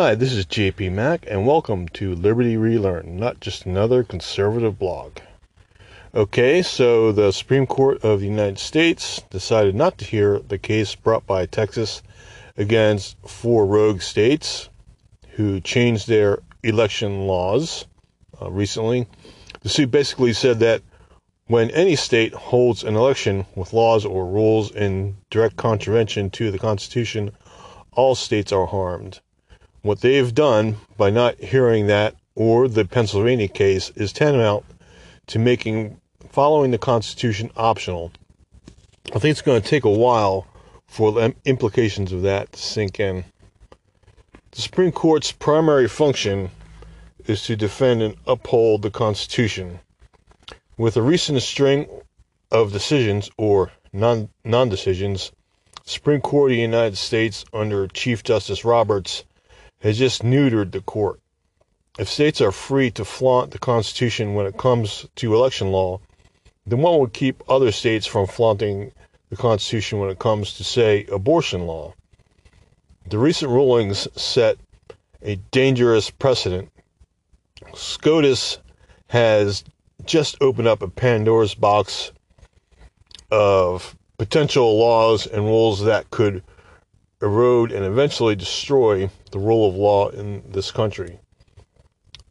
Hi, this is JP Mac, and welcome to Liberty Relearn, not just another conservative blog. Okay, so the Supreme Court of the United States decided not to hear the case brought by Texas against four rogue states who changed their election laws uh, recently. The suit basically said that when any state holds an election with laws or rules in direct contravention to the Constitution, all states are harmed. What they've done by not hearing that or the Pennsylvania case is tantamount to making following the Constitution optional. I think it's going to take a while for the implications of that to sink in. The Supreme Court's primary function is to defend and uphold the Constitution. With a recent string of decisions or non decisions, Supreme Court of the United States under Chief Justice Roberts has just neutered the court. If states are free to flaunt the Constitution when it comes to election law, then what would keep other states from flaunting the Constitution when it comes to, say, abortion law? The recent rulings set a dangerous precedent. SCOTUS has just opened up a Pandora's box of potential laws and rules that could erode and eventually destroy the rule of law in this country.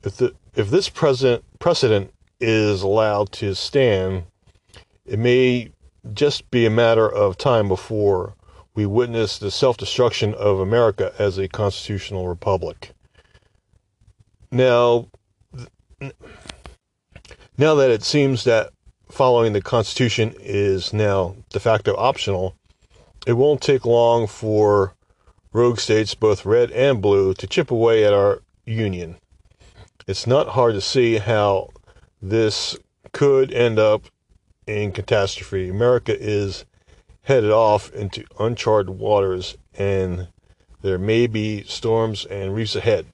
If the if this present precedent is allowed to stand, it may just be a matter of time before we witness the self-destruction of America as a constitutional republic. Now, now that it seems that following the Constitution is now de facto optional, it won't take long for rogue states, both red and blue, to chip away at our union. It's not hard to see how this could end up in catastrophe. America is headed off into uncharted waters, and there may be storms and reefs ahead.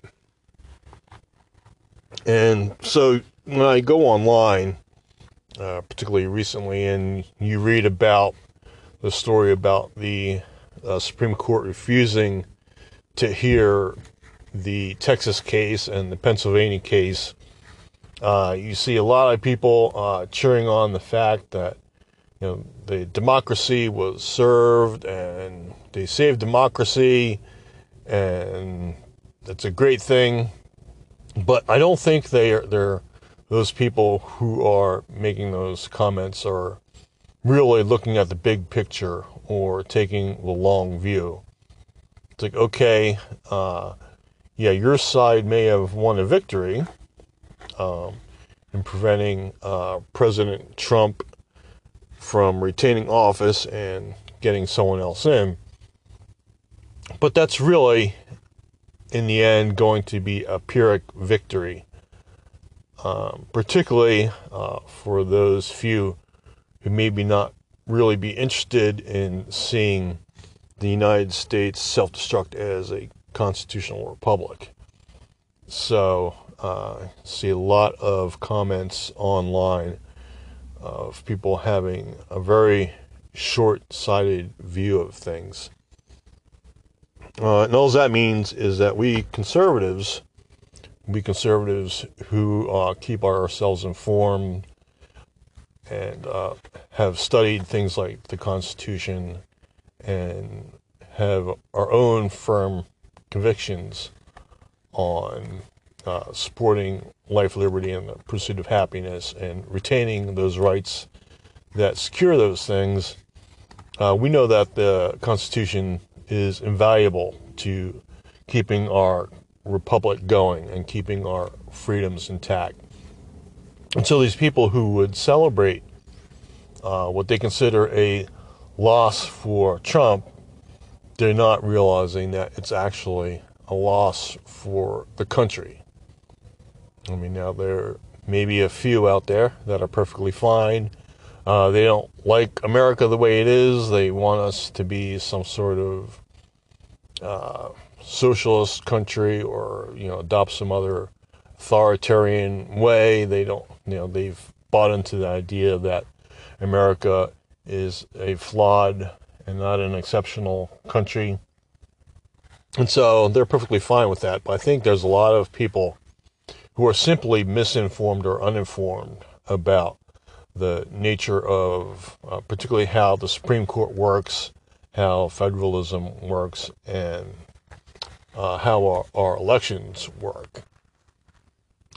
And so when I go online, uh, particularly recently, and you read about the story about the uh, Supreme Court refusing to hear the Texas case and the Pennsylvania case. Uh, you see a lot of people uh, cheering on the fact that you know the democracy was served and they saved democracy, and that's a great thing. But I don't think they are they're those people who are making those comments are really looking at the big picture or taking the long view. It's like, okay, uh, yeah, your side may have won a victory um, in preventing uh, President Trump from retaining office and getting someone else in. But that's really, in the end, going to be a Pyrrhic victory, um, particularly uh, for those few who maybe not really be interested in seeing the United States self destruct as a constitutional republic. So, uh, see a lot of comments online of people having a very short sighted view of things. Uh, and all that means is that we conservatives, we conservatives who uh, keep ourselves informed and uh, have studied things like the Constitution and have our own firm convictions on uh, supporting life, liberty, and the pursuit of happiness and retaining those rights that secure those things. Uh, we know that the Constitution is invaluable to keeping our republic going and keeping our freedoms intact. And so these people who would celebrate uh, what they consider a loss for Trump, they're not realizing that it's actually a loss for the country. I mean, now there may be a few out there that are perfectly fine. Uh, they don't like America the way it is. They want us to be some sort of uh, socialist country or, you know, adopt some other authoritarian way. They don't, you know, they've bought into the idea that America is a flawed and not an exceptional country. And so they're perfectly fine with that. But I think there's a lot of people who are simply misinformed or uninformed about the nature of, uh, particularly how the Supreme Court works, how federalism works, and uh, how our, our elections work.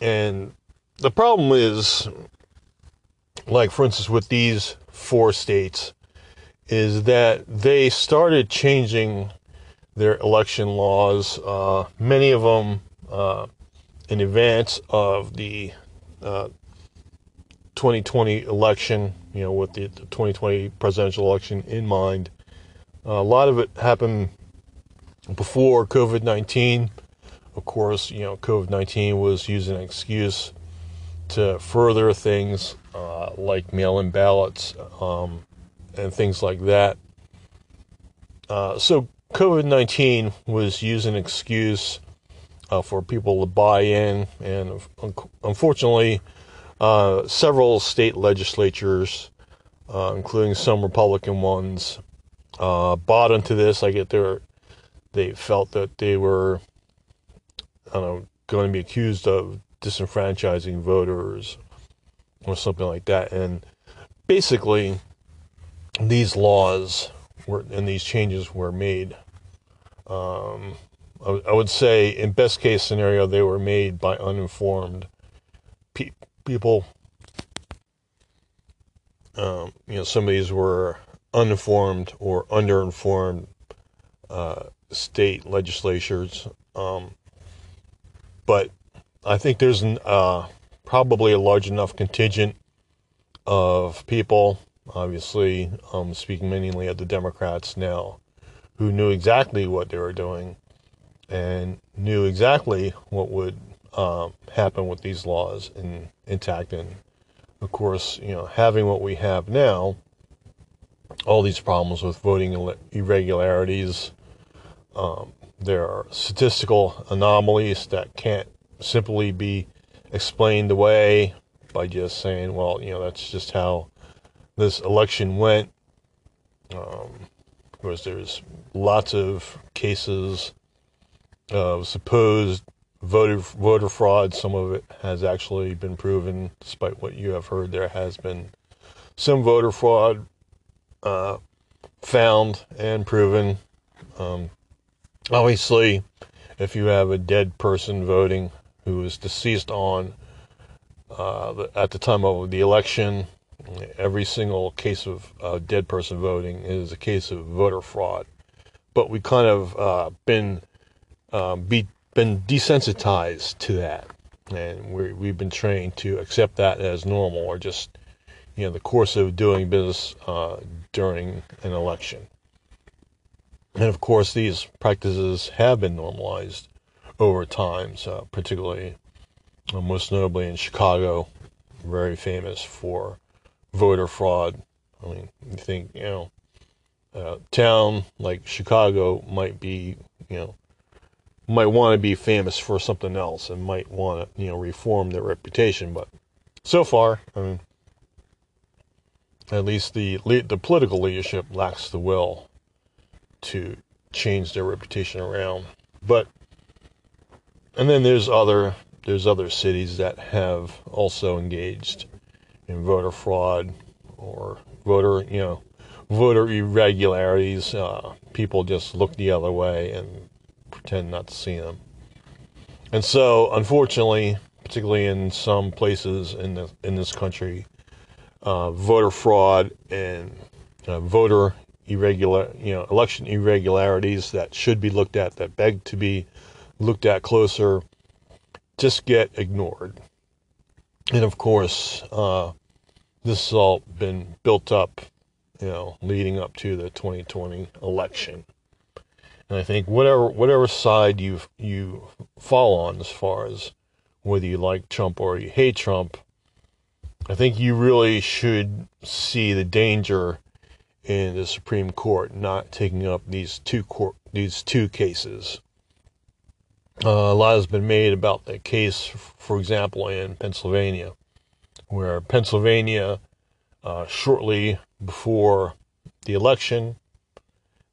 And the problem is, like, for instance, with these four states, is that they started changing their election laws, uh, many of them uh, in advance of the uh, 2020 election, you know, with the, the 2020 presidential election in mind. a lot of it happened before COVID 19. Of course, you know, COVID 19 was used as an excuse to further things uh, like mail in ballots um, and things like that. Uh, so, COVID 19 was used an excuse uh, for people to buy in, and unfortunately, uh, several state legislatures, uh, including some Republican ones, uh, bought into this. I get their, they felt that they were, I don't know, going to be accused of disenfranchising voters or something like that. And basically, these laws were and these changes were made. Um, I, I would say, in best case scenario, they were made by uninformed pe- people. Um, you know, some of these were uninformed or underinformed uh, state legislatures. Um, but I think there's an, uh, probably a large enough contingent of people, obviously, um, speaking mainly of the Democrats now, who knew exactly what they were doing and knew exactly what would um, happen with these laws in, intact. And of course, you know, having what we have now, all these problems with voting irregularities, um, there are statistical anomalies that can't simply be explained away by just saying, well, you know, that's just how this election went. Um, of course, there's lots of cases of supposed voter voter fraud. Some of it has actually been proven, despite what you have heard. There has been some voter fraud uh, found and proven. Um, obviously, if you have a dead person voting who is deceased on uh, at the time of the election, every single case of uh, dead person voting is a case of voter fraud. But we kind of uh, been um, be, been desensitized to that, and we we've been trained to accept that as normal or just you know the course of doing business uh, during an election. And of course, these practices have been normalized over time, particularly, uh, most notably in Chicago, very famous for voter fraud. I mean, you think you know, a town like Chicago might be you know might want to be famous for something else and might want to, you know, reform their reputation. But so far, I mean, at least the the political leadership lacks the will to change their reputation around. But and then there's other there's other cities that have also engaged in voter fraud or voter you know voter irregularities. Uh, people just look the other way and pretend not to see them. And so, unfortunately, particularly in some places in the in this country, uh, voter fraud and uh, voter irregular, you know, election irregularities that should be looked at, that beg to be looked at closer, just get ignored. And of course, uh, this has all been built up, you know, leading up to the 2020 election. And I think whatever whatever side you you fall on as far as whether you like Trump or you hate Trump, I think you really should see the danger in the Supreme Court not taking up these two court these two cases. Uh, a lot has been made about the case, for example, in Pennsylvania, where Pennsylvania, uh, shortly before the election,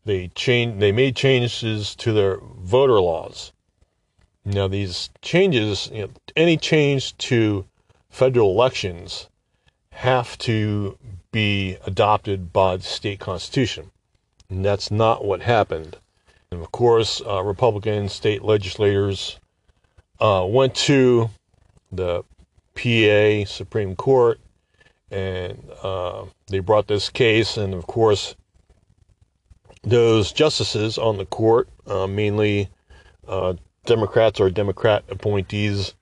they changed, they made changes to their voter laws. Now, these changes, you know, any change to federal elections have to be adopted by the state constitution. And that's not what happened. And of course, uh, Republican state legislators uh, went to the PA Supreme Court and uh, they brought this case. And of course, those justices on the court, uh, mainly uh, Democrats or Democrat appointees,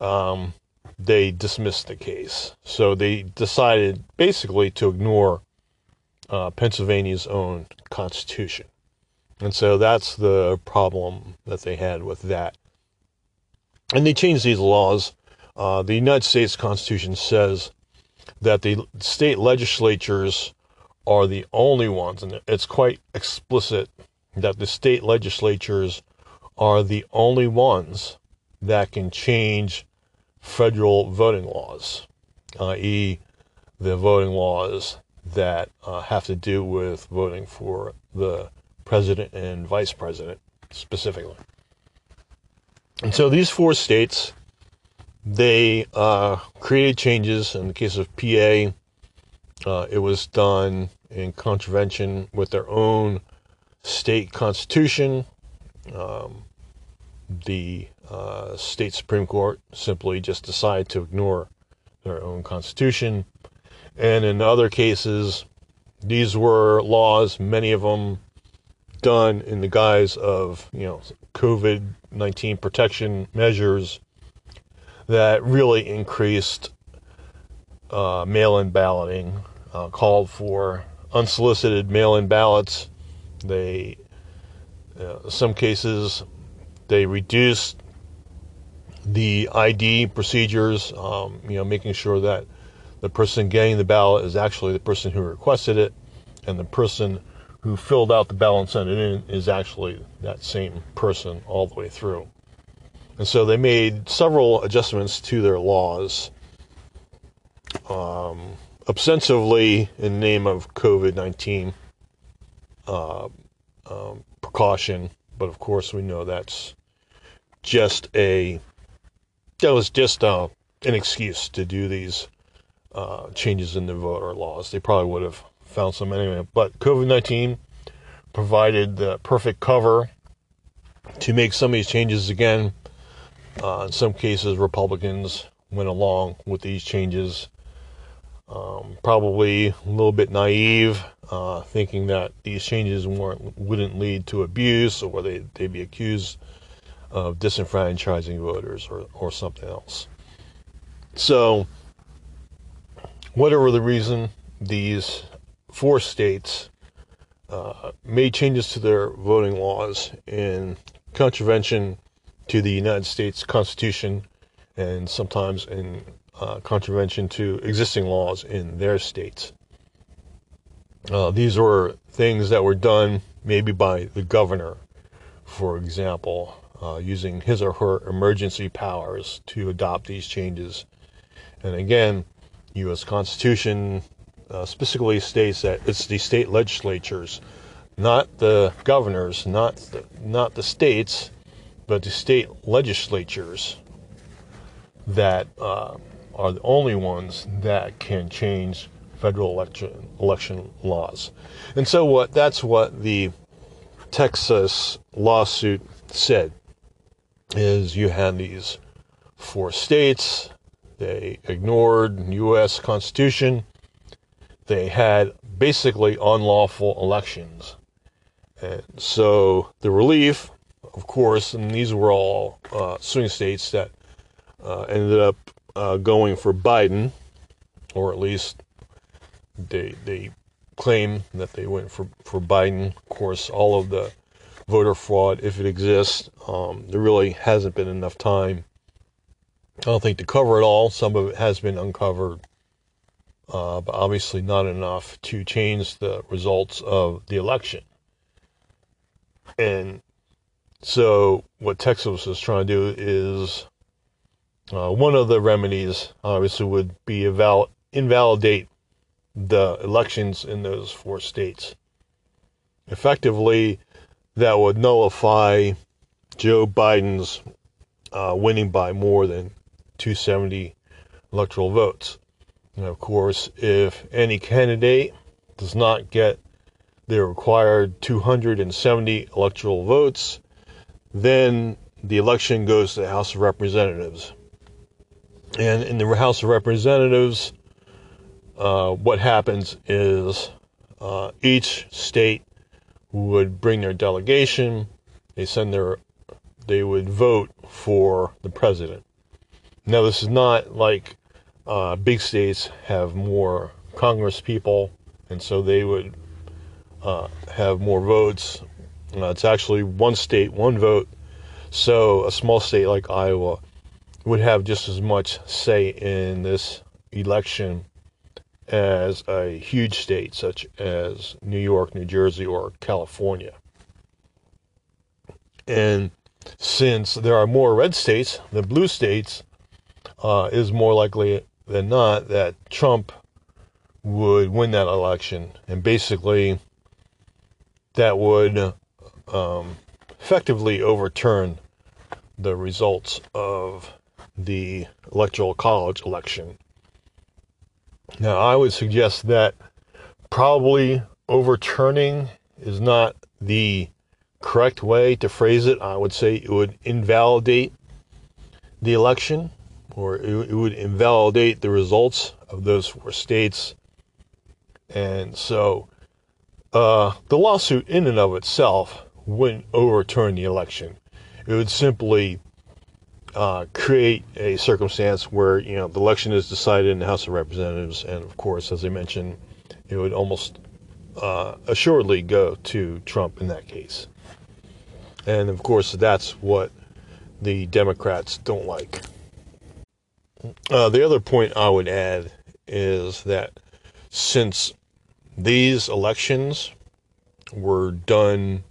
um, they dismissed the case. So they decided basically to ignore uh, Pennsylvania's own constitution. And so that's the problem that they had with that. And they changed these laws. Uh, the United States Constitution says that the state legislatures are the only ones, and it's quite explicit that the state legislatures are the only ones that can change federal voting laws, i.e., the voting laws that uh, have to do with voting for the president and vice president specifically. And so these four states, they uh, created changes. In the case of PA, uh, it was done in contravention with their own state constitution. Um, the uh, state Supreme Court simply just decided to ignore their own constitution. And in other cases, these were laws, many of them done in the guise of, you know, COVID 19 protection measures that really increased uh, mail in balloting, uh, called for unsolicited mail in ballots. They, uh, some cases, they reduced the ID procedures, um, you know, making sure that the person getting the ballot is actually the person who requested it, and the person who filled out the ballot and sent it in is actually that same person all the way through. And so they made several adjustments to their laws, um, ostensibly in the name of COVID 19 uh, um, precaution, but of course we know that's just a that was just uh, an excuse to do these uh, changes in the voter laws. They probably would have found some anyway. But COVID 19 provided the perfect cover to make some of these changes again. Uh, in some cases, Republicans went along with these changes. Um, probably a little bit naive, uh, thinking that these changes weren't, wouldn't lead to abuse or they, they'd be accused of disenfranchising voters or, or something else. So, whatever the reason, these four states uh, made changes to their voting laws in contravention to the United States Constitution and sometimes in uh, contravention to existing laws in their states. Uh, these were things that were done maybe by the governor, for example, uh, using his or her emergency powers to adopt these changes. And again, U.S. Constitution uh, specifically states that it's the state legislatures, not the governors, not the, not the states, but the state legislatures that uh, are the only ones that can change federal election election laws. And so what that's what the Texas lawsuit said is you had these four states, they ignored US Constitution, they had basically unlawful elections. And so the relief, of course, and these were all uh, swing states that uh, ended up uh, going for Biden, or at least they they claim that they went for, for Biden. Of course, all of the voter fraud, if it exists. Um, there really hasn't been enough time, I don't think, to cover it all. Some of it has been uncovered, uh, but obviously not enough to change the results of the election. And so, what Texas is trying to do is uh, one of the remedies, obviously, would be invalidate the elections in those four states. effectively, that would nullify Joe Biden's uh, winning by more than 270 electoral votes. And of course, if any candidate does not get the required 270 electoral votes, then the election goes to the House of Representatives. And in the House of Representatives, uh, what happens is uh, each state would bring their delegation. They send their, they would vote for the president. Now, this is not like uh, big states have more Congress people, and so they would uh, have more votes. Uh, it's actually one state, one vote. So a small state like Iowa would have just as much say in this election as a huge state such as New York, New Jersey, or California. And since there are more red states than blue states, uh, is more likely than not that Trump would win that election. And basically, that would um, effectively overturn the results of the Electoral College election. Now, I would suggest that probably overturning is not the correct way to phrase it. I would say it would invalidate the election or it, would invalidate the results of those four states. And so uh, the lawsuit, in and of itself, wouldn't overturn the election. It would simply uh, create a circumstance where you know the election is decided in the House of Representatives, and of course, as I mentioned, it would almost uh, assuredly go to Trump in that case. And of course, that's what the Democrats don't like. Uh, the other point I would add is that since these elections were done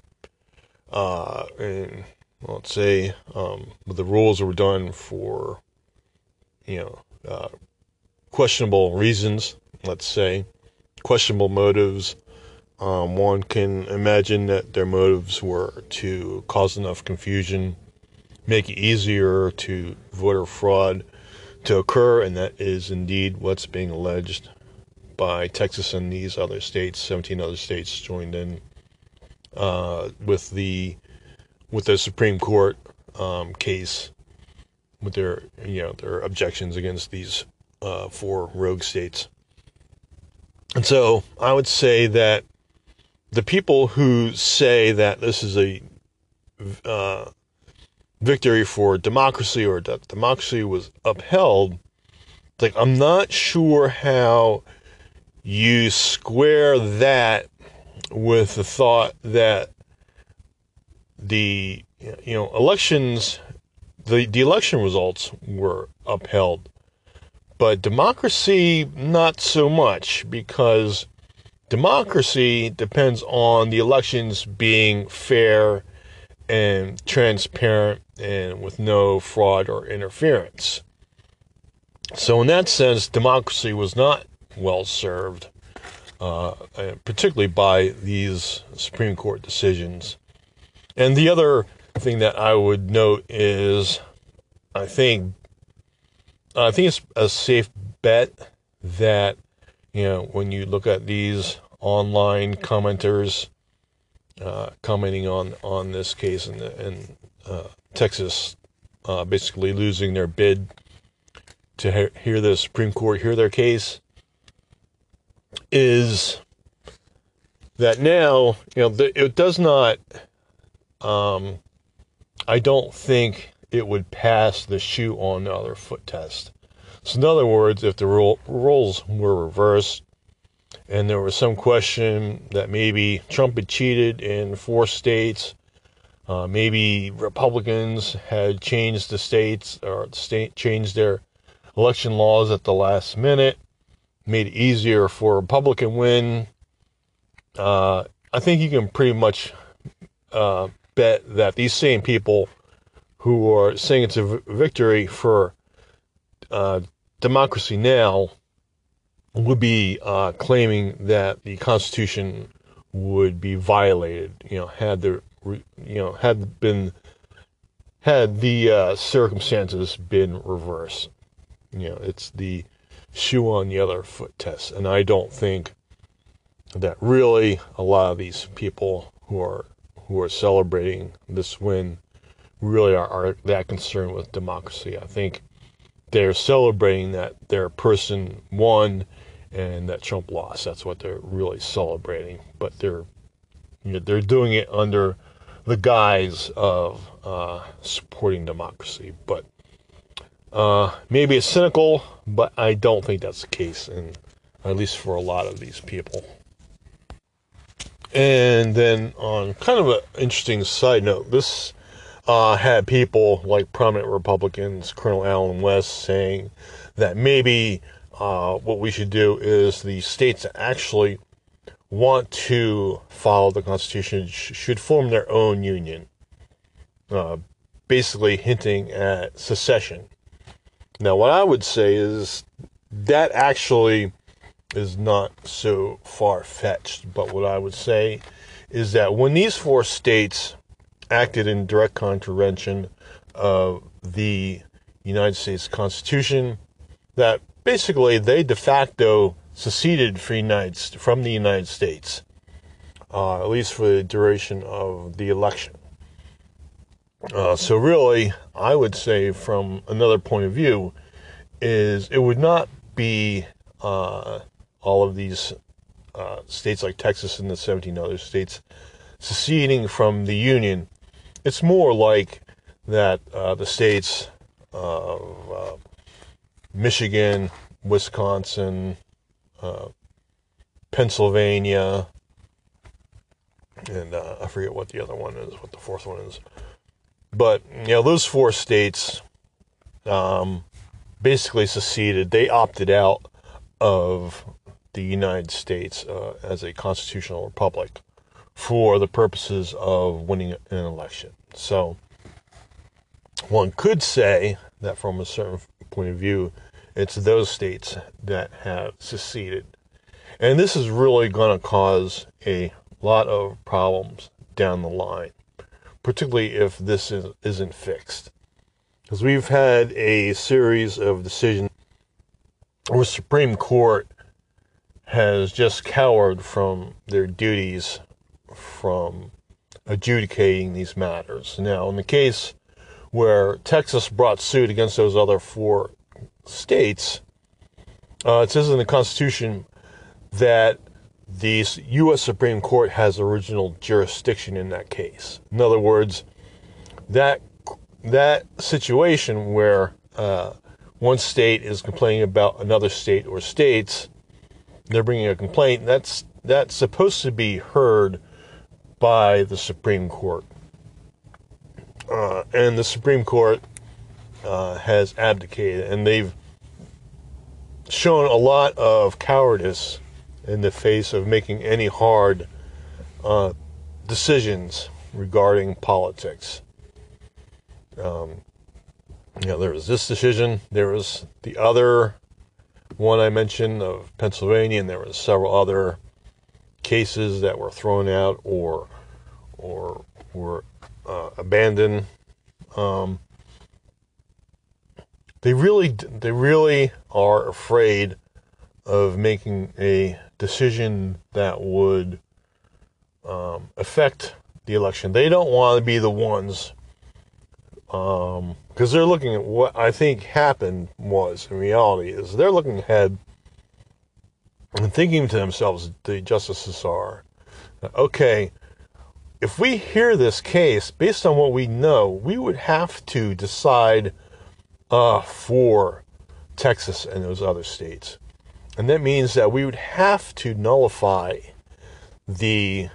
uh, in let's say um, the rules were done for you know uh, questionable reasons let's say questionable motives um, one can imagine that their motives were to cause enough confusion make it easier to voter fraud to occur and that is indeed what's being alleged by Texas and these other states 17 other states joined in uh, with the with the Supreme Court um, case with their you know their objections against these uh, four rogue states. And so I would say that the people who say that this is a uh, victory for democracy or that democracy was upheld, like I'm not sure how you square that with the thought that the you know elections the the election results were upheld. But democracy not so much because democracy depends on the elections being fair and transparent and with no fraud or interference. So in that sense democracy was not well served uh, particularly by these supreme court decisions. And the other thing that I would note is I think I think it's a safe bet that you know when you look at these online commenters uh, commenting on on this case and in uh, Texas uh, basically losing their bid to he- hear the Supreme Court hear their case is that now you know it does not um, I don't think it would pass the shoe on the other foot test. So, in other words, if the roles were reversed and there was some question that maybe Trump had cheated in four states, uh, maybe Republicans had changed the states or state changed their election laws at the last minute, made it easier for a Republican win. Uh, I think you can pretty much uh, bet that these same people who are saying it's a victory for uh, democracy now would be uh, claiming that the Constitution would be violated. You know, had there, you know, had been had the uh, circumstances been reversed. You know, it's the shoe on the other foot test, and I don't think that really a lot of these people who are who are celebrating this win really are, are that concerned with democracy. I think they're celebrating that their person won and that Trump lost. That's what they're really celebrating. But they're you know, they're doing it under the guise of uh, supporting democracy. But uh, maybe it's cynical, but I don't think that's the case, and at least for a lot of these people. And then on kind of an interesting side note, this uh, had people like prominent Republicans, Colonel Allen West, saying that maybe uh, what we should do is the states that actually want to follow the Constitution sh- should form their own union, uh, basically hinting at secession. Now, what I would say is that actually is not so far fetched. But what I would say is that when these four states acted in direct contravention of the United States Constitution, that basically they de facto seceded from the United States, uh, at least for the duration of the election. Uh, so really, I would say from another point of view, is it would not be uh, all of these uh, states like Texas and the 17 other states seceding from the Union. It's more like that uh, the states of uh, Michigan, Wisconsin, uh, Pennsylvania, and uh, I forget what the other one is, what the fourth one is. But, you know, those four states um, basically seceded. They opted out of the United States uh, as a constitutional republic for the purposes of winning an election. So, one could say that from a certain point of view, it's those states that have seceded. And this is really going to cause a lot of problems down the line, particularly if this is, isn't fixed. Because we've had a series of decisions where Supreme Court has just cowered from their duties from adjudicating these matters. Now, in the case where Texas brought suit against those other four states, uh, it says in the Constitution that the U.S. Supreme Court has original jurisdiction in that case. In other words, that that situation where uh, one state is complaining about another state or states they're bringing a complaint, that's that's supposed to be heard by the Supreme Court. Uh, and the Supreme Court uh, has abdicated, and they've shown a lot of cowardice in the face of making any hard uh, decisions regarding politics. Um, you know, there was this decision, there was the other one I mentioned of Pennsylvania, and there were several other cases that were thrown out or or were uh, abandoned. Um, they really they really are afraid of making a decision that would um, affect the election. They don't want to be the ones um, because they're looking at what I think happened was in reality is they're looking ahead and thinking to themselves, the justices are, okay, if we hear this case based on what we know, we would have to decide uh, for Texas and those other states. And that means that we would have to nullify the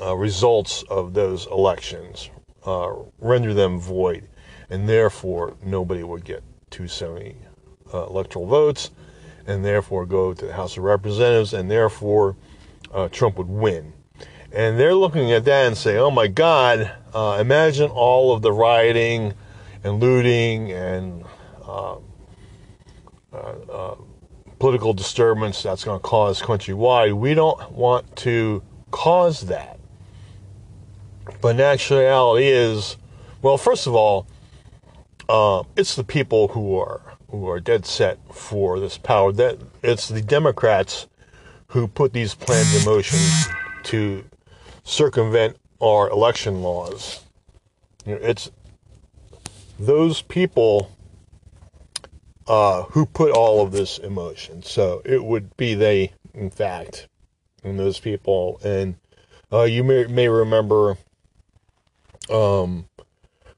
uh, results of those elections, uh, render them void, and therefore nobody would get 270 uh, electoral votes, and therefore go to the House of Representatives, and therefore uh, Trump would win. And they're looking at that and say, "Oh my God! Uh, imagine all of the rioting and looting and um, uh, political disturbance that's going to cause countrywide. We don't want to cause that. But in actuality is, well, first of all, uh, it's the people who are who are dead set for this power. That it's the Democrats who put these plans in motion to circumvent our election laws. You know, it's those people uh, who put all of this in motion. So it would be they, in fact, and those people. And uh, you may may remember um,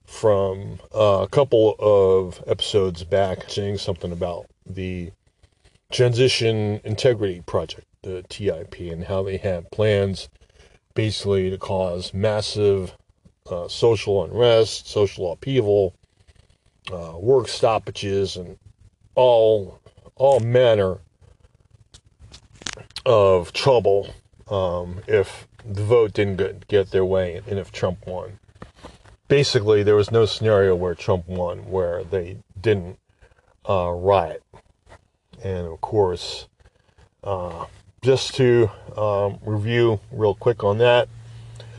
from uh, a couple of episodes back saying something about the Transition Integrity Project, the TIP, and how they have plans basically to cause massive uh, social unrest, social upheaval, uh, work stoppages, and all all manner of trouble um, if the vote didn't get, get their way and if Trump won. Basically, there was no scenario where Trump won where they didn't uh, riot. And of course, uh, just to um, review real quick on that,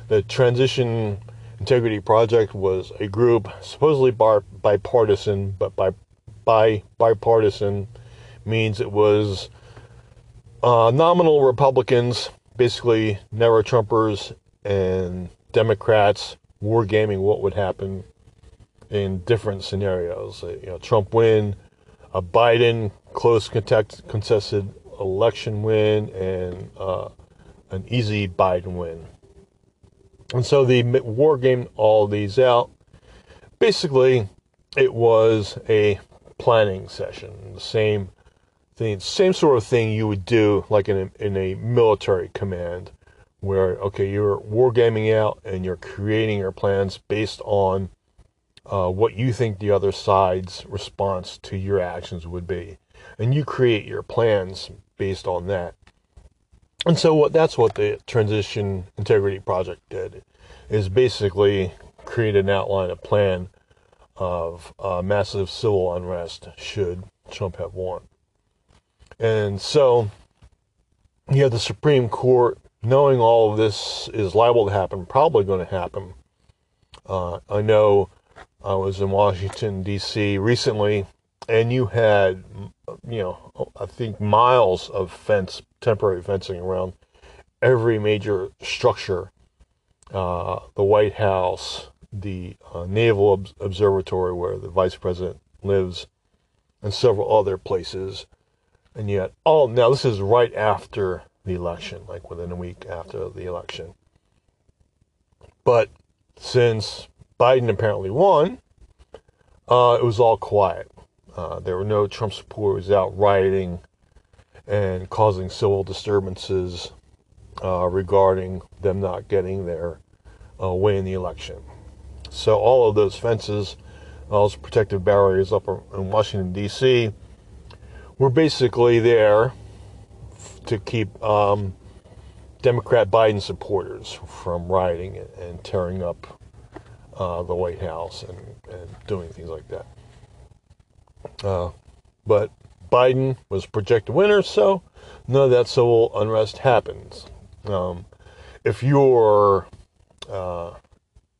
the Transition Integrity Project was a group supposedly bar- bipartisan, but by bipartisan means it was uh, nominal Republicans, basically never Trumpers, and Democrats wargaming what would happen in different scenarios. You know, Trump win, a Biden close contest, contested election win, and uh, an easy Biden win. And so the war game all these out. Basically, it was a planning session. The same thing, same sort of thing you would do like in a, in a military command, where okay, you're wargaming out and you're creating your plans based on uh, what you think the other side's response to your actions would be, and you create your plans based on that. And so what that's what the Transition Integrity Project did, is basically create an outline, a plan of uh, massive civil unrest should Trump have won. And so you have the Supreme Court knowing all of this is liable to happen, probably going to happen. Uh, I know I was in Washington, D.C. recently, and you had, you know, I think miles of fence, temporary fencing around every major structure uh, the White House, the uh, Naval Ob- Observatory where the vice president lives, and several other places. And yet, all now this is right after the election, like within a week after the election. But since Biden apparently won, uh, it was all quiet. Uh, there were no Trump supporters out rioting and causing civil disturbances uh, regarding them not getting their uh, way in the election. So all of those fences, all those protective barriers up in Washington D.C. were basically there to keep um, Democrat Biden supporters from rioting and tearing up uh, the White House and, and, doing things like that. Uh, but Biden was projected winner, so none of that civil unrest happens. Um, if you're uh,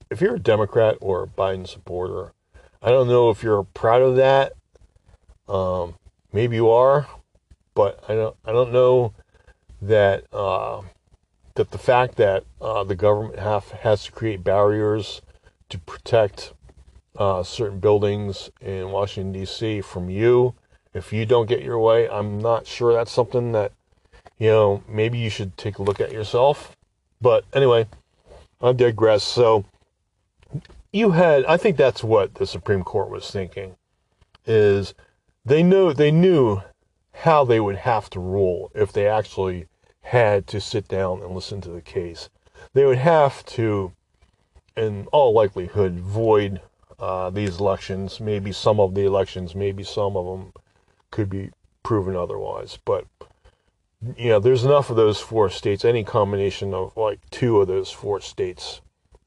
if you're a Democrat or a Biden supporter, I don't know if you're proud of that. Um, maybe you are, but I don't. I don't know that uh, that the fact that uh, the government have has to create barriers to protect uh, certain buildings in Washington D.C. from you if you don't get your way. I'm not sure that's something that you know maybe you should take a look at yourself. But anyway, I digress. So you had I think that's what the Supreme Court was thinking is they knew they knew how they would have to rule if they actually had to sit down and listen to the case. They would have to, in all likelihood, void uh, these elections. Maybe some of the elections, maybe some of them could be proven otherwise. But you know, there's enough of those four states. Any combination of like two of those four states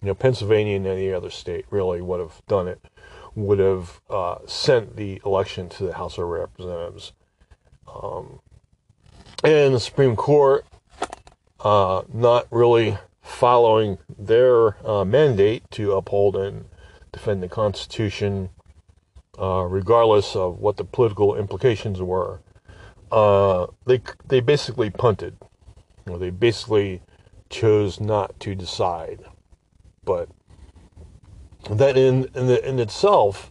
you know, Pennsylvania and any other state really would have done it, would have uh, sent the election to the House of Representatives. Um, and the Supreme Court uh, not really following their uh, mandate to uphold and defend the Constitution, uh, regardless of what the political implications were. Uh, they they basically punted. Or they basically chose not to decide. But that in in, the, in itself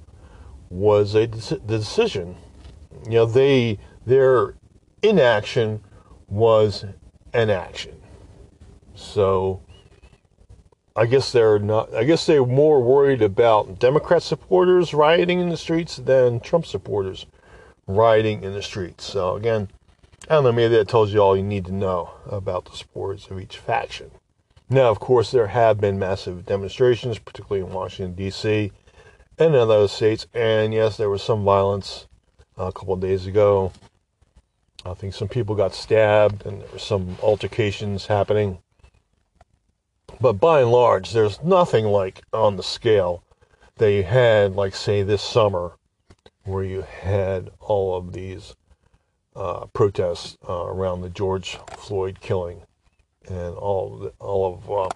was a the decision. You know, they their inaction was an action. So I guess they're not I guess they're more worried about Democrat supporters rioting in the streets than Trump supporters rioting in the streets. So again, I don't know, maybe that tells you all you need to know about the supporters of each faction. Now, of course, there have been massive demonstrations, particularly in Washington, D.C., and in other states. And yes, there was some violence uh, a couple of days ago. I think some people got stabbed and there were some altercations happening. But by and large, there's nothing like on the scale you had, like, say, this summer, where you had all of these uh, protests uh, around the George Floyd killing and all of the, all of uh,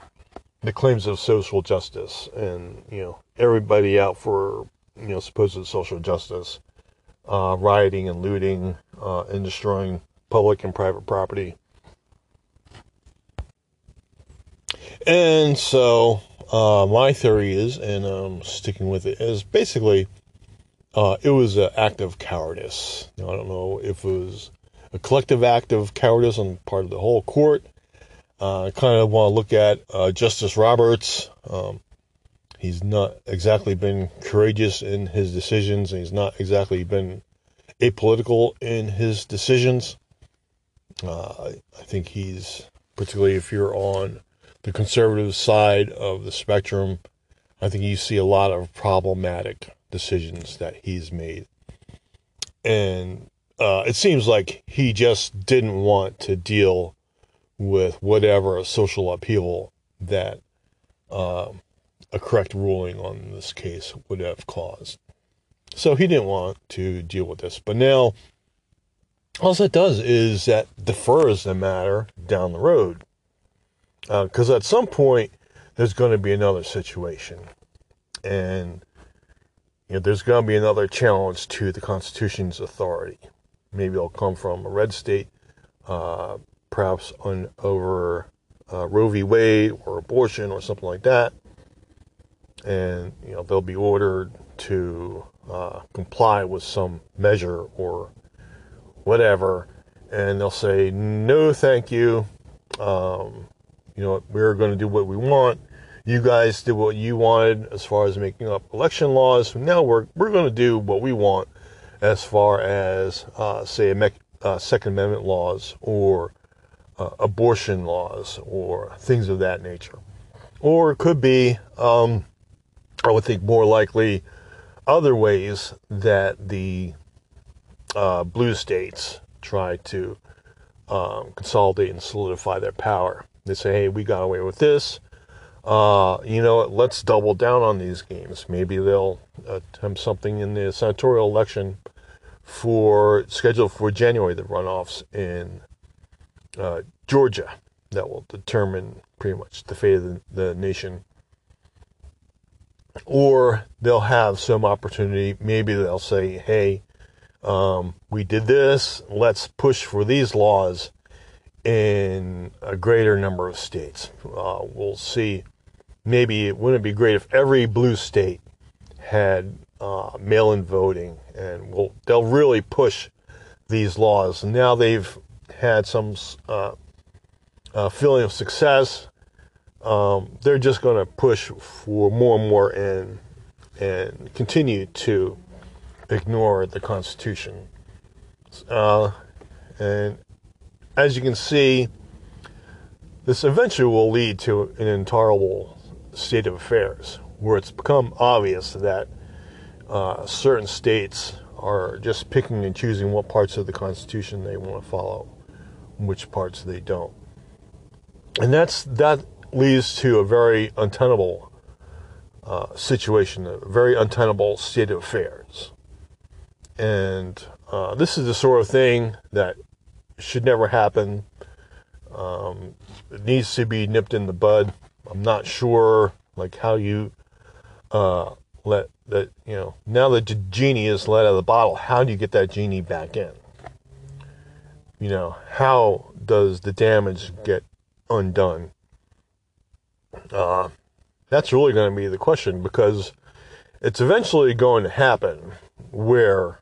the claims of social justice and you know everybody out for you know supposed social justice, uh, rioting and looting uh, and destroying public and private property. And so uh, my theory is, and I'm sticking with it, is basically uh, it was an act of cowardice. Now, I don't know if it was a collective act of cowardice on part of the whole court uh, I kind of want to look at uh, Justice Roberts. Um, he's not exactly been courageous in his decisions, and he's not exactly been apolitical in his decisions. Uh, I think he's, particularly if you're on the conservative side of the spectrum, I think you see a lot of problematic decisions that he's made. And uh, it seems like he just didn't want to deal with whatever social upheaval that um, a correct ruling on this case would have caused. So he didn't want to deal with this. But now, all that does is that defers the matter down the road. Because uh, at some point, there's going to be another situation. And you know, there's going to be another challenge to the Constitution's authority. Maybe it'll come from a red state, uh, perhaps on over uh, Roe v. Wade or abortion or something like that, and you know they'll be ordered to uh, comply with some measure or whatever, and they'll say no, thank you. Um, you know we're going to do what we want. You guys did what you wanted as far as making up election laws. Now we're we're going to do what we want as far as uh, say uh, Second Amendment laws or uh, abortion laws or things of that nature. Or it could be, um, I would think more likely, other ways that the uh, blue states try to um, consolidate and solidify their power. They say, hey, we got away with this. Uh, you know, let's double down on these games. Maybe they'll attempt something in the senatorial election for scheduled for January, the runoffs in uh, Georgia that will determine pretty much the fate of the, the nation. Or they'll have some opportunity. Maybe they'll say, hey, um, we did this. Let's push for these laws in a greater number of states. Uh, we'll see. Maybe it wouldn't be great if every blue state had uh, mail-in voting, and we'll, they'll really push these laws. Now they've had some uh, uh, feeling of success, um, they're just going to push for more and more and and continue to ignore the Constitution. Uh, and as you can see, this eventually will lead to an intolerable state of affairs where it's become obvious that uh, certain states are just picking and choosing what parts of the Constitution they want to follow which parts they don't. And that's that leads to a very untenable uh, situation, a very untenable state of affairs. And uh, this is the sort of thing that should never happen. Um, it needs to be nipped in the bud. I'm not sure like how you uh, let that you know now that the genie is let out of the bottle. How do you get that genie back in? You know how does the damage get undone? Uh, that's really going to be the question because it's eventually going to happen where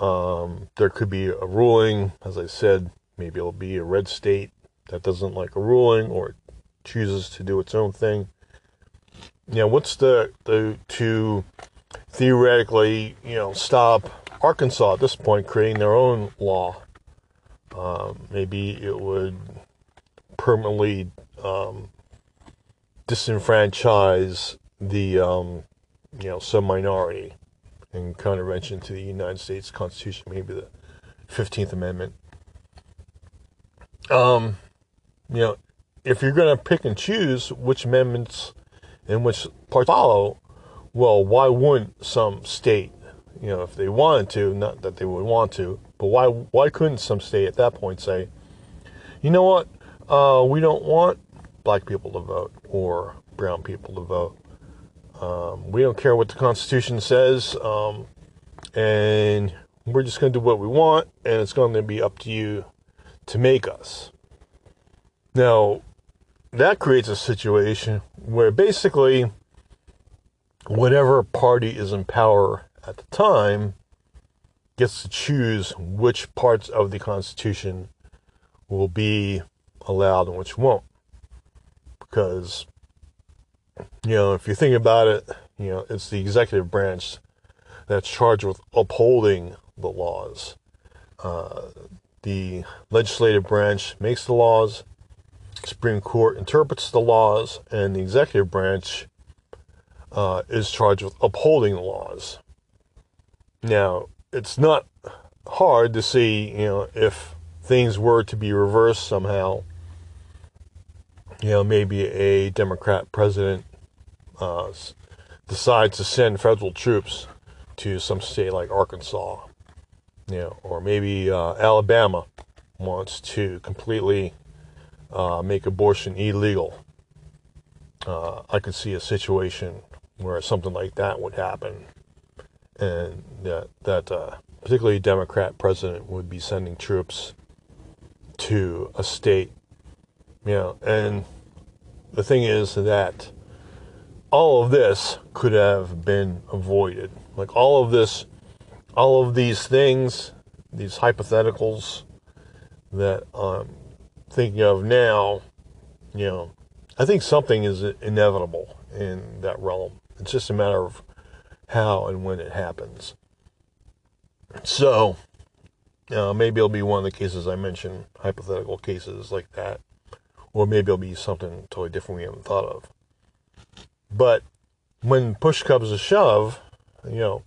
um, there could be a ruling, as I said, maybe it'll be a red state that doesn't like a ruling or chooses to do its own thing. Know, what's the, the to theoretically, you know, stop Arkansas at this point creating their own law? Um, maybe it would permanently um, disenfranchise the um, you know some minority in contravention to the United States Constitution, maybe the Fifteenth Amendment. Um, you know, if you're going to pick and choose which amendments and which parts follow, well, why wouldn't some state, you know, if they wanted to, not that they would want to, but why why couldn't some state at that point say, you know what, uh, we don't want black people to vote or brown people to vote. Um, we don't care what the Constitution says, um, and we're just going to do what we want, and it's going to be up to you to make us. Now, that creates a situation where basically whatever party is in power at the time gets to choose which parts of the Constitution will be allowed and which won't because you know if you think about it you know it's the executive branch that's charged with upholding the laws. Uh, the legislative branch makes the laws supreme court interprets the laws and the executive branch uh, is charged with upholding the laws. Now it's not hard to see you know if things were to be reversed somehow you know, maybe a Democrat president uh, decides to send federal troops to some state like Arkansas, you know, or maybe uh, Alabama wants to completely uh, make abortion illegal. Uh, I could see a situation where something like that would happen, and that that uh, particularly Democrat president would be sending troops to a state you know, and the thing is that all of this could have been avoided. Like all of this, all of these things, these hypotheticals that I'm thinking of now, you know, I think something is inevitable in that realm. It's just a matter of how and when it happens. So, uh, maybe it'll be one of the cases I mentioned, hypothetical cases like that or maybe it'll be something totally different we haven't thought of. But when push comes to shove, you know,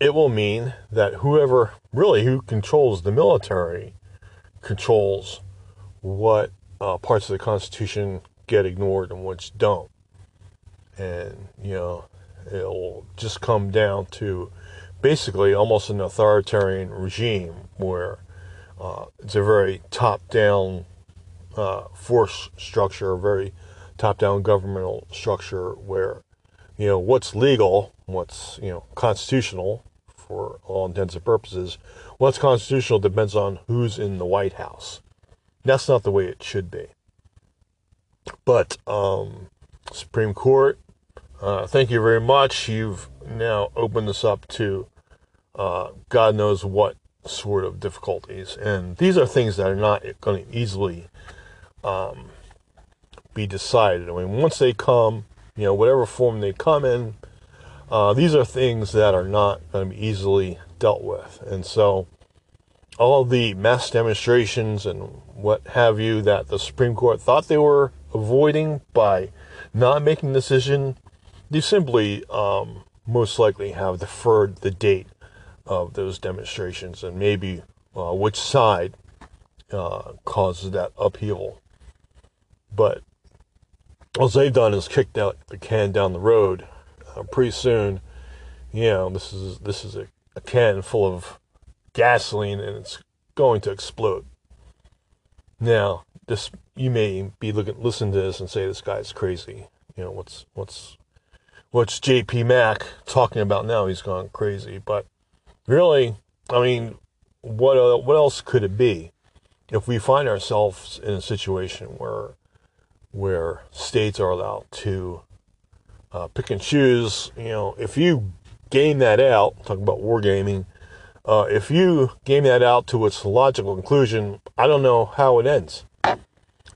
it will mean that whoever really who controls the military controls what uh, parts of the Constitution get ignored and which don't. And, you know, it'll just come down to basically almost an authoritarian regime where uh, it's a very top down uh, force structure, a very top-down governmental structure where you know what's legal, what's you know constitutional for all intents and purposes. What's constitutional depends on who's in the White House. That's not the way it should be. But um, Supreme Court, uh, thank you very much. You've now opened this up to uh, God knows what sort of difficulties, and these are things that are not going to easily um, be decided. I mean, once they come, you know, whatever form they come in, uh, these are things that are not going to be easily dealt with. And so, all the mass demonstrations and what have you that the Supreme Court thought they were avoiding by not making a decision, they simply um, most likely have deferred the date of those demonstrations and maybe uh, which side uh, causes that upheaval. But all they've done is kicked out the can down the road. Uh, pretty soon, you know, this is this is a, a can full of gasoline, and it's going to explode. Now, this you may be looking listen to this and say this guy's crazy. You know what's what's what's JP Mac talking about now? He's gone crazy. But really, I mean, what uh, what else could it be? If we find ourselves in a situation where where states are allowed to uh, pick and choose, you know, if you game that out, talking about wargaming, uh, if you game that out to its logical conclusion, I don't know how it ends.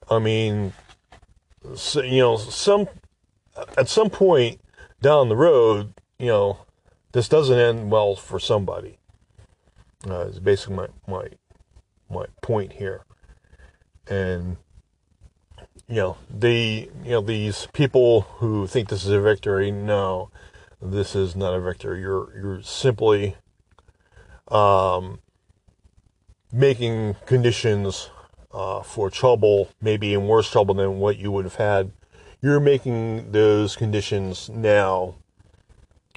I mean, so, you know, some at some point down the road, you know, this doesn't end well for somebody. Uh, is basically my my my point here, and you know the you know these people who think this is a victory. No, this is not a victory. You're you're simply um, making conditions uh, for trouble, maybe in worse trouble than what you would have had. You're making those conditions now,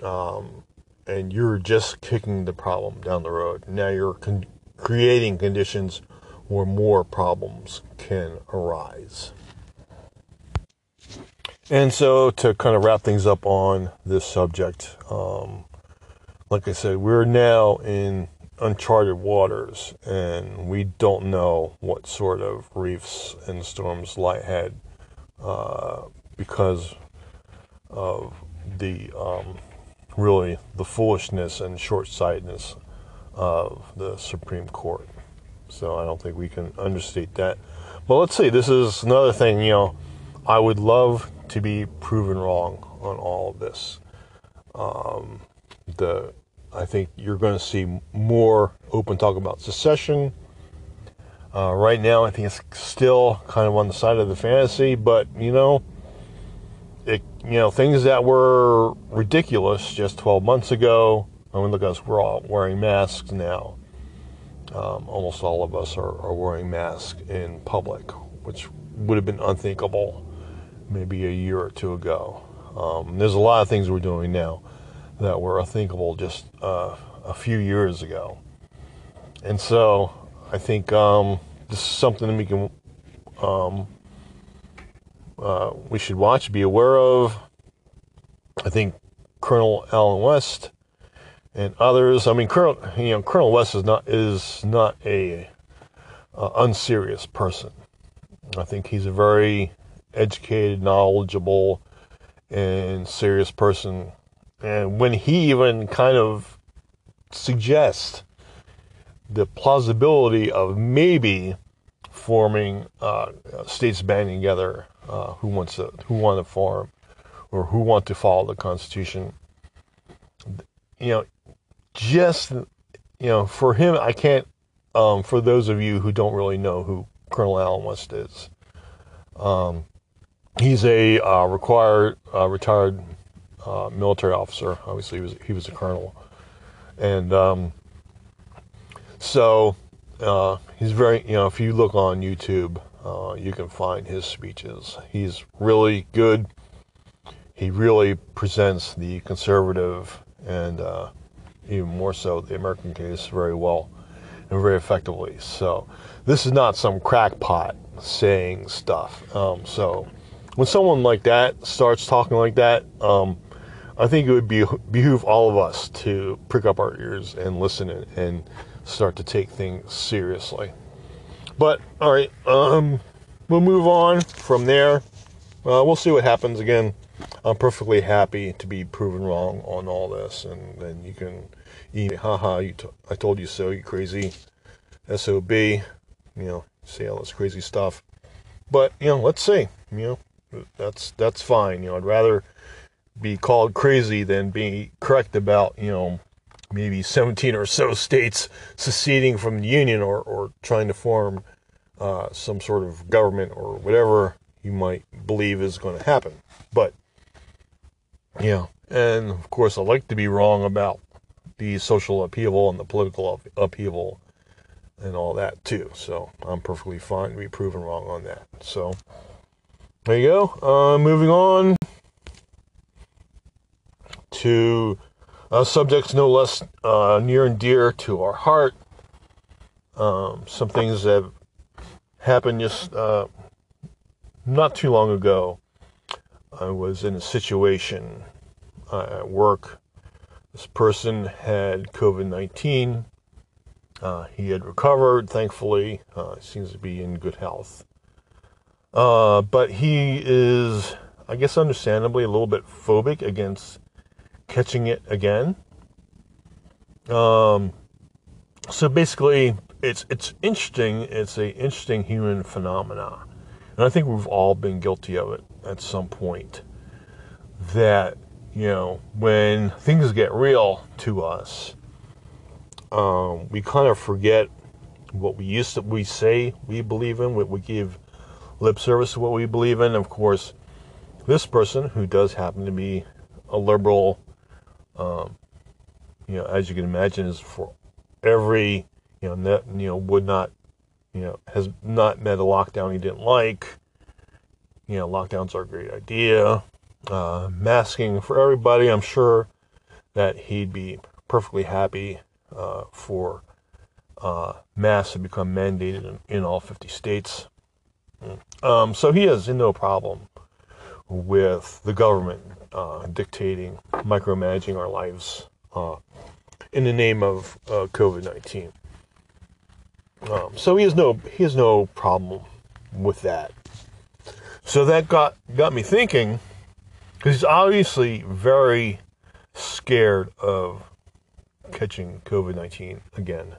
um, and you're just kicking the problem down the road. Now you're con- creating conditions where more problems can arise. And so, to kind of wrap things up on this subject, um, like I said, we're now in uncharted waters, and we don't know what sort of reefs and storms lie ahead uh, because of the um, really the foolishness and short-sightedness of the Supreme Court. So I don't think we can understate that. But let's see. This is another thing. You know, I would love to be proven wrong on all of this. Um, the I think you're going to see more open talk about secession. Uh, right now, I think it's still kind of on the side of the fantasy, but you know, it you know things that were ridiculous just 12 months ago. I mean, look at us; we're all wearing masks now. Um, almost all of us are, are wearing masks in public, which would have been unthinkable maybe a year or two ago. Um, there's a lot of things we're doing now that were unthinkable just uh, a few years ago. And so I think um, this is something that we can um, uh, we should watch, be aware of. I think Colonel Allen West and others. I mean, Colonel you know Colonel West is not is not a uh, unserious person. I think he's a very educated, knowledgeable, and serious person and when he even kind of suggests the plausibility of maybe forming uh, states banding together uh, who wants to who want to form or who want to follow the Constitution. You know, just you know, for him, I can't. Um, for those of you who don't really know who Colonel Allen West is, um, he's a uh, required uh, retired uh, military officer. Obviously, he was he was a colonel, and um, so uh, he's very. You know, if you look on YouTube, uh, you can find his speeches. He's really good. He really presents the conservative and uh, even more so the American case very well and very effectively. So this is not some crackpot saying stuff. Um, so when someone like that starts talking like that, um, I think it would be behoove all of us to prick up our ears and listen and, and start to take things seriously. But all right, um, we'll move on from there. Uh, we'll see what happens. Again, I'm perfectly happy to be proven wrong on all this, and then you can email, haha, you t- I told you so, you crazy sob. You know, say all this crazy stuff. But you know, let's see. You know, that's that's fine. You know, I'd rather be called crazy than be correct about, you know, maybe 17 or so states seceding from the Union or, or trying to form uh, some sort of government or whatever you might believe is going to happen. But, yeah, and of course, I like to be wrong about the social upheaval and the political upheaval and all that too. So I'm perfectly fine to be proven wrong on that. So there you go. Uh, moving on to uh, subjects no less uh, near and dear to our heart. um, some things that happened just uh, not too long ago. I was in a situation uh, at work. This person had COVID 19. Uh, he had recovered, thankfully. Seems to be in good health. Uh, but he is, I guess, understandably a little bit phobic against catching it again. Um, so basically, it's it's interesting. It's a interesting human phenomena, and I think we've all been guilty of it at some point. That you know, when things get real to us, um, we kind of forget what we used to we say we believe in, what we give lip service to what we believe in. Of course, this person who does happen to be a liberal, um, you know, as you can imagine, is for every you know, net, you know, would not, you know, has not met a lockdown he didn't like. You know, lockdowns are a great idea. Uh, masking for everybody, I'm sure that he'd be perfectly happy uh, for uh, masks to become mandated in, in all 50 states. Um, so he has no problem with the government uh, dictating, micromanaging our lives uh, in the name of uh, COVID 19. Um, so he has no he has no problem with that. So that got got me thinking because he's obviously very scared of catching COVID nineteen again.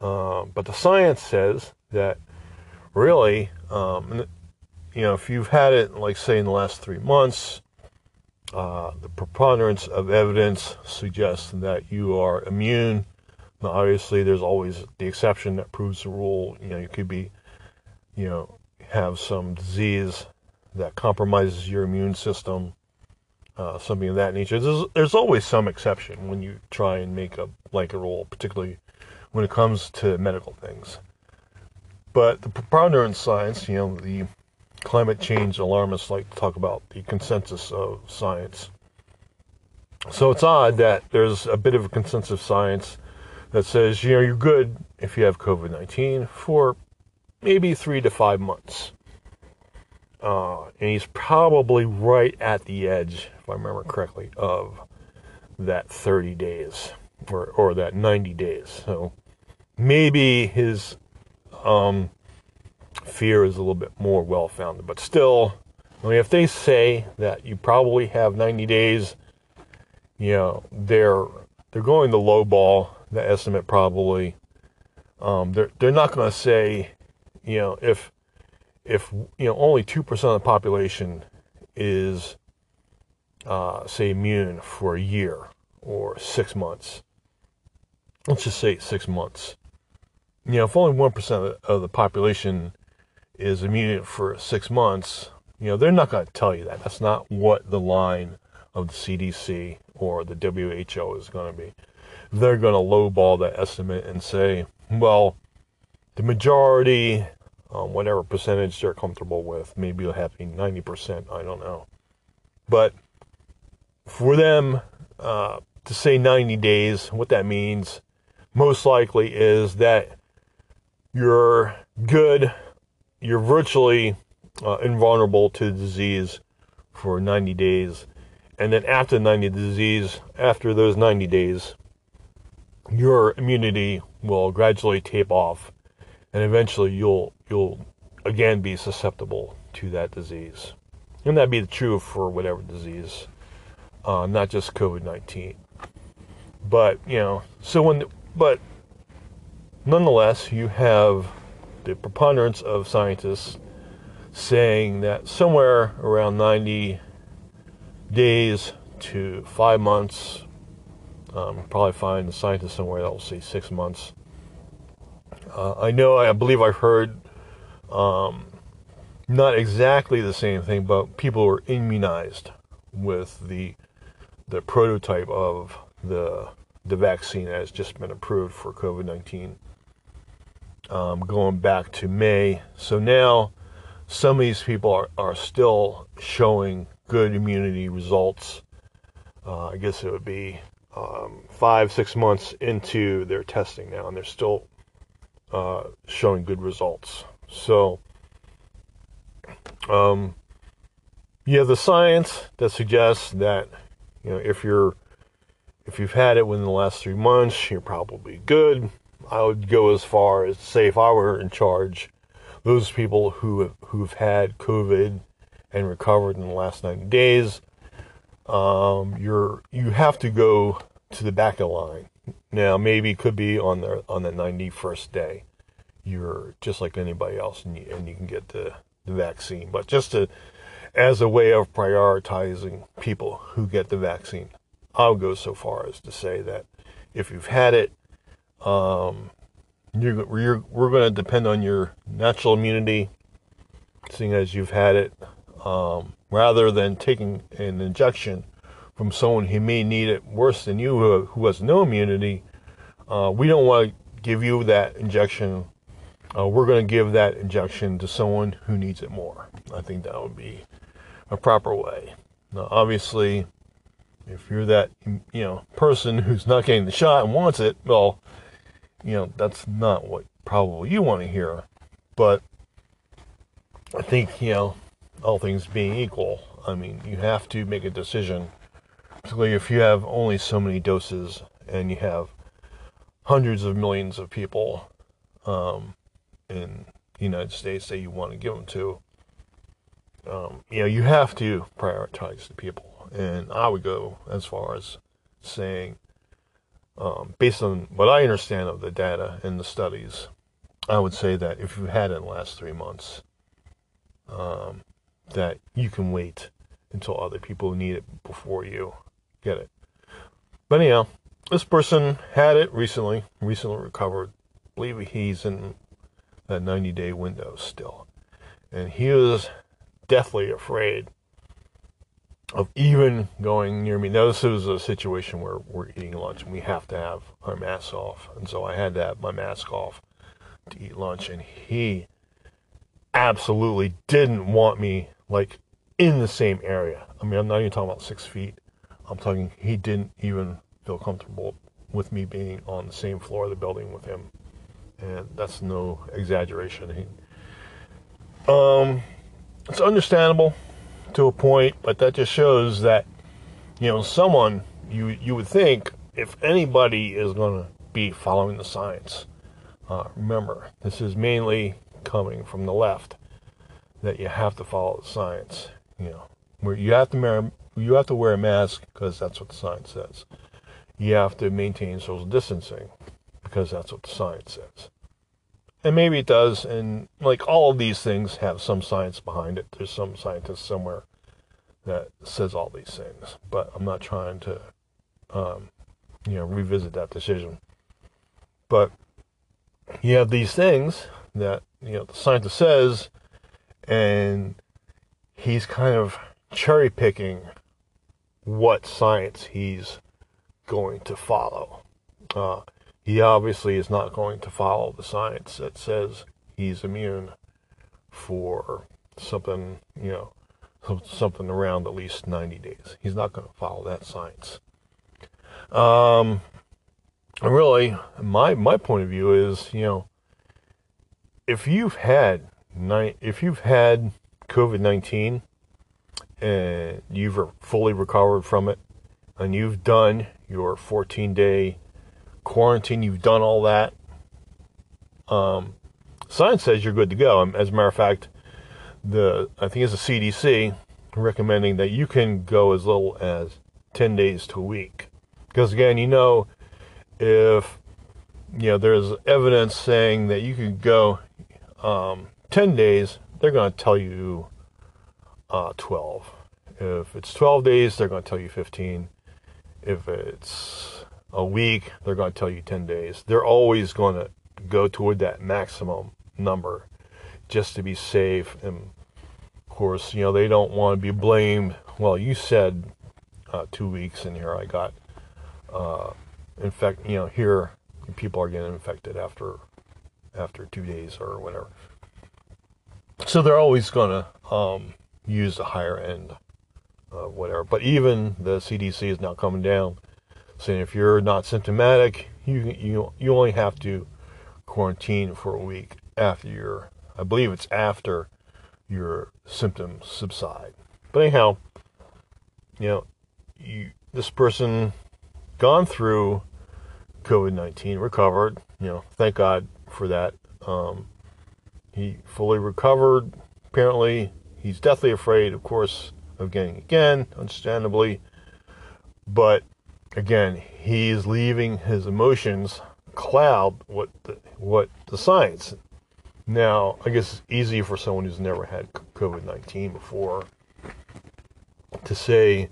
Um, but the science says that really, um, you know, if you've had it, like say in the last three months, uh, the preponderance of evidence suggests that you are immune now, obviously, there's always the exception that proves the rule. You know, you could be, you know, have some disease that compromises your immune system, uh, something of that nature. There's, there's always some exception when you try and make a blanket rule, particularly when it comes to medical things. But the preponderance science, you know, the climate change alarmists like to talk about the consensus of science. So it's odd that there's a bit of a consensus of science that says, you know, you're good if you have COVID 19 for maybe three to five months. Uh, and he's probably right at the edge, if I remember correctly, of that 30 days or, or that 90 days. So maybe his um, fear is a little bit more well founded. But still, I mean, if they say that you probably have 90 days, you know, they're they're going the low ball the estimate probably. Um, they're they're not going to say, you know, if if you know only two percent of the population is uh, say immune for a year or six months. Let's just say six months. You know, if only one percent of the population is immune for six months, you know, they're not going to tell you that. That's not what the line of the CDC or the WHO is going to be they're going to lowball that estimate and say, well, the majority, um, whatever percentage they're comfortable with, maybe it'll have to be 90%, I don't know. But for them uh, to say 90 days, what that means most likely is that you're good, you're virtually uh, invulnerable to disease for 90 days. And then after 90 disease, after those 90 days, your immunity will gradually tape off, and eventually you'll you'll again be susceptible to that disease. And that'd be true for whatever disease, uh, not just COVID nineteen. But you know, so when but nonetheless, you have the preponderance of scientists saying that somewhere around 90 days to five months um, probably find a scientist somewhere that will say six months. Uh, I know, I believe I've heard um, not exactly the same thing, but people were immunized with the the prototype of the the vaccine that has just been approved for COVID nineteen. Um, going back to May, so now some of these people are, are still showing good immunity results. Uh, I guess it would be um, five, six months into their testing now, and they're still uh, showing good results. So, um, you have the science that suggests that you know if you're if you've had it within the last three months, you're probably good. I would go as far as say if I were in charge, those people who who've had COVID and recovered in the last 90 days, um, you're you have to go to the back of the line. Now, maybe it could be on the on the 91st day. You're just like anybody else, and you, and you can get the, the vaccine. But just to, as a way of prioritizing people who get the vaccine, I'll go so far as to say that if you've had it, um, you're, you're, we're going to depend on your natural immunity, seeing as you've had it, um, rather than taking an injection from someone who may need it worse than you, who, who has no immunity. Uh, we don't want to give you that injection. Uh, we're going to give that injection to someone who needs it more. I think that would be a proper way. Now, obviously, if you're that you know person who's not getting the shot and wants it, well, you know that's not what probably you want to hear. But I think you know all things being equal, I mean you have to make a decision, particularly if you have only so many doses and you have hundreds of millions of people um, in the United States that you want to give them to. Um, you know, you have to prioritize the people and I would go as far as saying, um, based on what I understand of the data and the studies, I would say that if you've had it in the last three months, um, that you can wait until other people need it before you get it. But anyhow, this person had it recently, recently recovered. I believe he's in that 90 day window still. And he was deathly afraid of even going near me. Now, this is a situation where we're eating lunch and we have to have our masks off. And so I had to have my mask off to eat lunch. And he absolutely didn't want me, like, in the same area. I mean, I'm not even talking about six feet. I'm talking, he didn't even feel comfortable with me being on the same floor of the building with him. And that's no exaggeration. He, um, it's understandable to a point, but that just shows that you know someone you you would think if anybody is going to be following the science. Uh, remember, this is mainly coming from the left that you have to follow the science. You know, where you have to wear you have to wear a mask because that's what the science says. You have to maintain social distancing because that's what the science says. And maybe it does, and like all of these things have some science behind it. There's some scientist somewhere that says all these things, but I'm not trying to, um, you know, revisit that decision. But you have these things that you know the scientist says, and he's kind of cherry picking what science he's going to follow. Uh, he obviously is not going to follow the science that says he's immune for something, you know, something around at least 90 days. He's not going to follow that science. Um, really, my my point of view is, you know, if you've had if you've had COVID 19 and you've fully recovered from it, and you've done your 14 day quarantine, you've done all that. Um, science says you're good to go. As a matter of fact, the I think it's the CDC recommending that you can go as little as 10 days to a week. Because again, you know, if you know there's evidence saying that you could go um, 10 days, they're going to tell you uh, 12. If it's 12 days, they're going to tell you 15. If it's a week, they're going to tell you 10 days. They're always going to go toward that maximum number just to be safe. And of course, you know, they don't want to be blamed. Well, you said uh, two weeks, and here I got, uh, in fact, you know, here people are getting infected after after two days or whatever. So they're always going to um, use the higher end, uh, whatever. But even the CDC is now coming down saying if you're not symptomatic, you you you only have to quarantine for a week after your, I believe it's after your symptoms subside. But anyhow, you know, you, this person gone through COVID 19, recovered, you know, thank God for that. Um, he fully recovered. Apparently, he's deathly afraid, of course, of getting again, understandably. But again, he's leaving his emotions cloud what the, what the science. Now, I guess it's easy for someone who's never had COVID 19 before to say,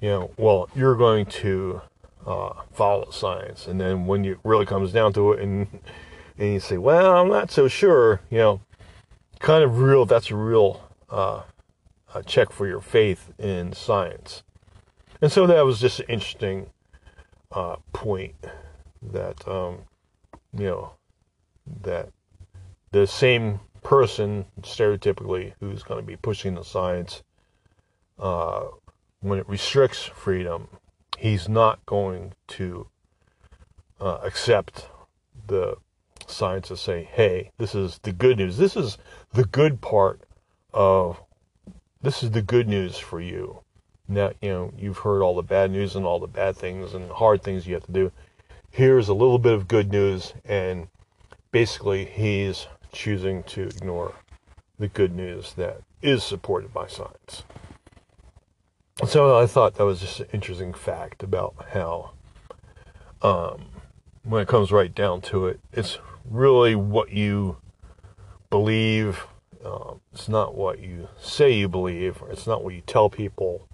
you know, well, you're going to uh, follow science. And then when it really comes down to it and, and you say, well, I'm not so sure, you know, kind of real, that's a real uh, a check for your faith in science. And so that was just an interesting uh, point that, um, you know, that the same person, stereotypically, who's going to be pushing the science, uh, when it restricts freedom, he's not going to uh, accept the science to say, hey, this is the good news. This is the good part of this is the good news for you. Now, you know, you've heard all the bad news and all the bad things and hard things you have to do. Here's a little bit of good news, and basically, he's choosing to ignore the good news that is supported by science. So I thought that was just an interesting fact about how, um, when it comes right down to it, it's really what you believe um, it's not what you say you believe. It's not what you tell people.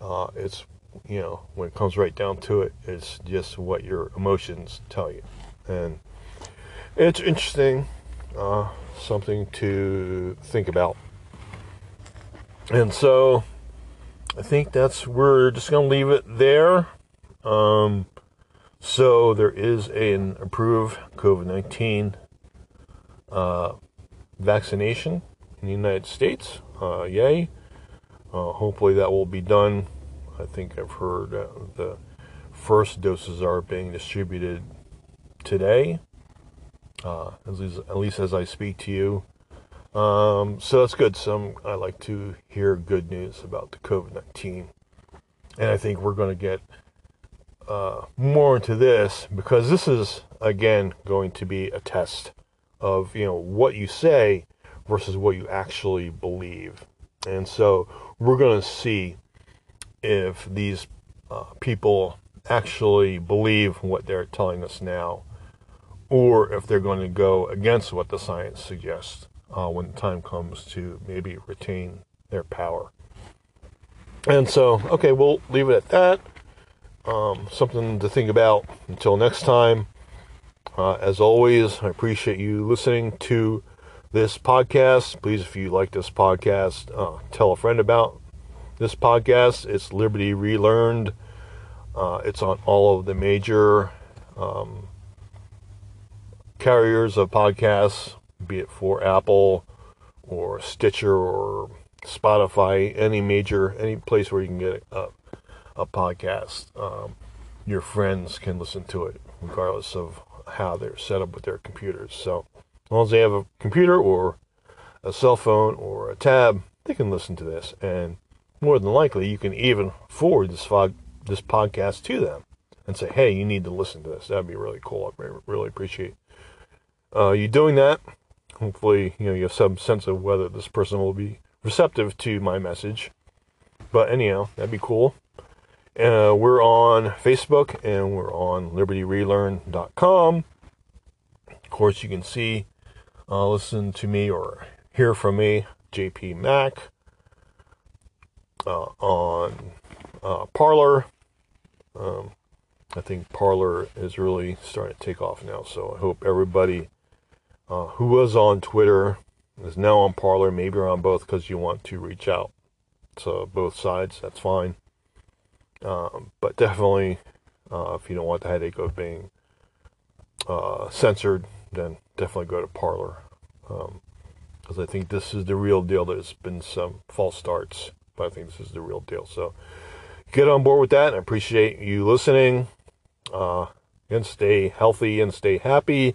Uh, it's you know when it comes right down to it, it's just what your emotions tell you, and it's interesting, uh, something to think about. And so, I think that's we're just gonna leave it there. Um, so there is an approved COVID nineteen. Uh, vaccination in the United States. Uh, yay. Uh, hopefully that will be done. I think I've heard uh, the first doses are being distributed today, uh, at, least, at least as I speak to you. Um, so that's good. Some I like to hear good news about the COVID nineteen, and I think we're going to get uh, more into this because this is again going to be a test of you know what you say versus what you actually believe. And so we're going to see if these uh, people actually believe what they're telling us now, or if they're going to go against what the science suggests uh, when the time comes to maybe retain their power. And so, okay, we'll leave it at that. Um, something to think about until next time. Uh, as always, I appreciate you listening to this podcast. Please, if you like this podcast, uh, tell a friend about this podcast. It's Liberty Relearned. Uh, it's on all of the major um, carriers of podcasts, be it for Apple or Stitcher or Spotify, any major, any place where you can get a, a podcast. Um, your friends can listen to it, regardless of how they're set up with their computers. So as long as they have a computer or a cell phone or a tab, they can listen to this. And more than likely, you can even forward this fog, this podcast to them and say, "Hey, you need to listen to this." That'd be really cool. I really appreciate uh, you doing that. Hopefully, you know you have some sense of whether this person will be receptive to my message. But anyhow, that'd be cool. Uh, we're on Facebook and we're on libertyrelearn.com. Of course, you can see, uh, listen to me or hear from me, JP Mac, uh, on uh, Parler. Um, I think Parler is really starting to take off now. So I hope everybody uh, who was on Twitter is now on Parler. Maybe you're on both because you want to reach out to both sides. That's fine. Um, but definitely, uh, if you don't want the headache of being uh, censored, then definitely go to Parler. Because um, I think this is the real deal. There's been some false starts, but I think this is the real deal. So get on board with that. I appreciate you listening. Uh, and stay healthy and stay happy.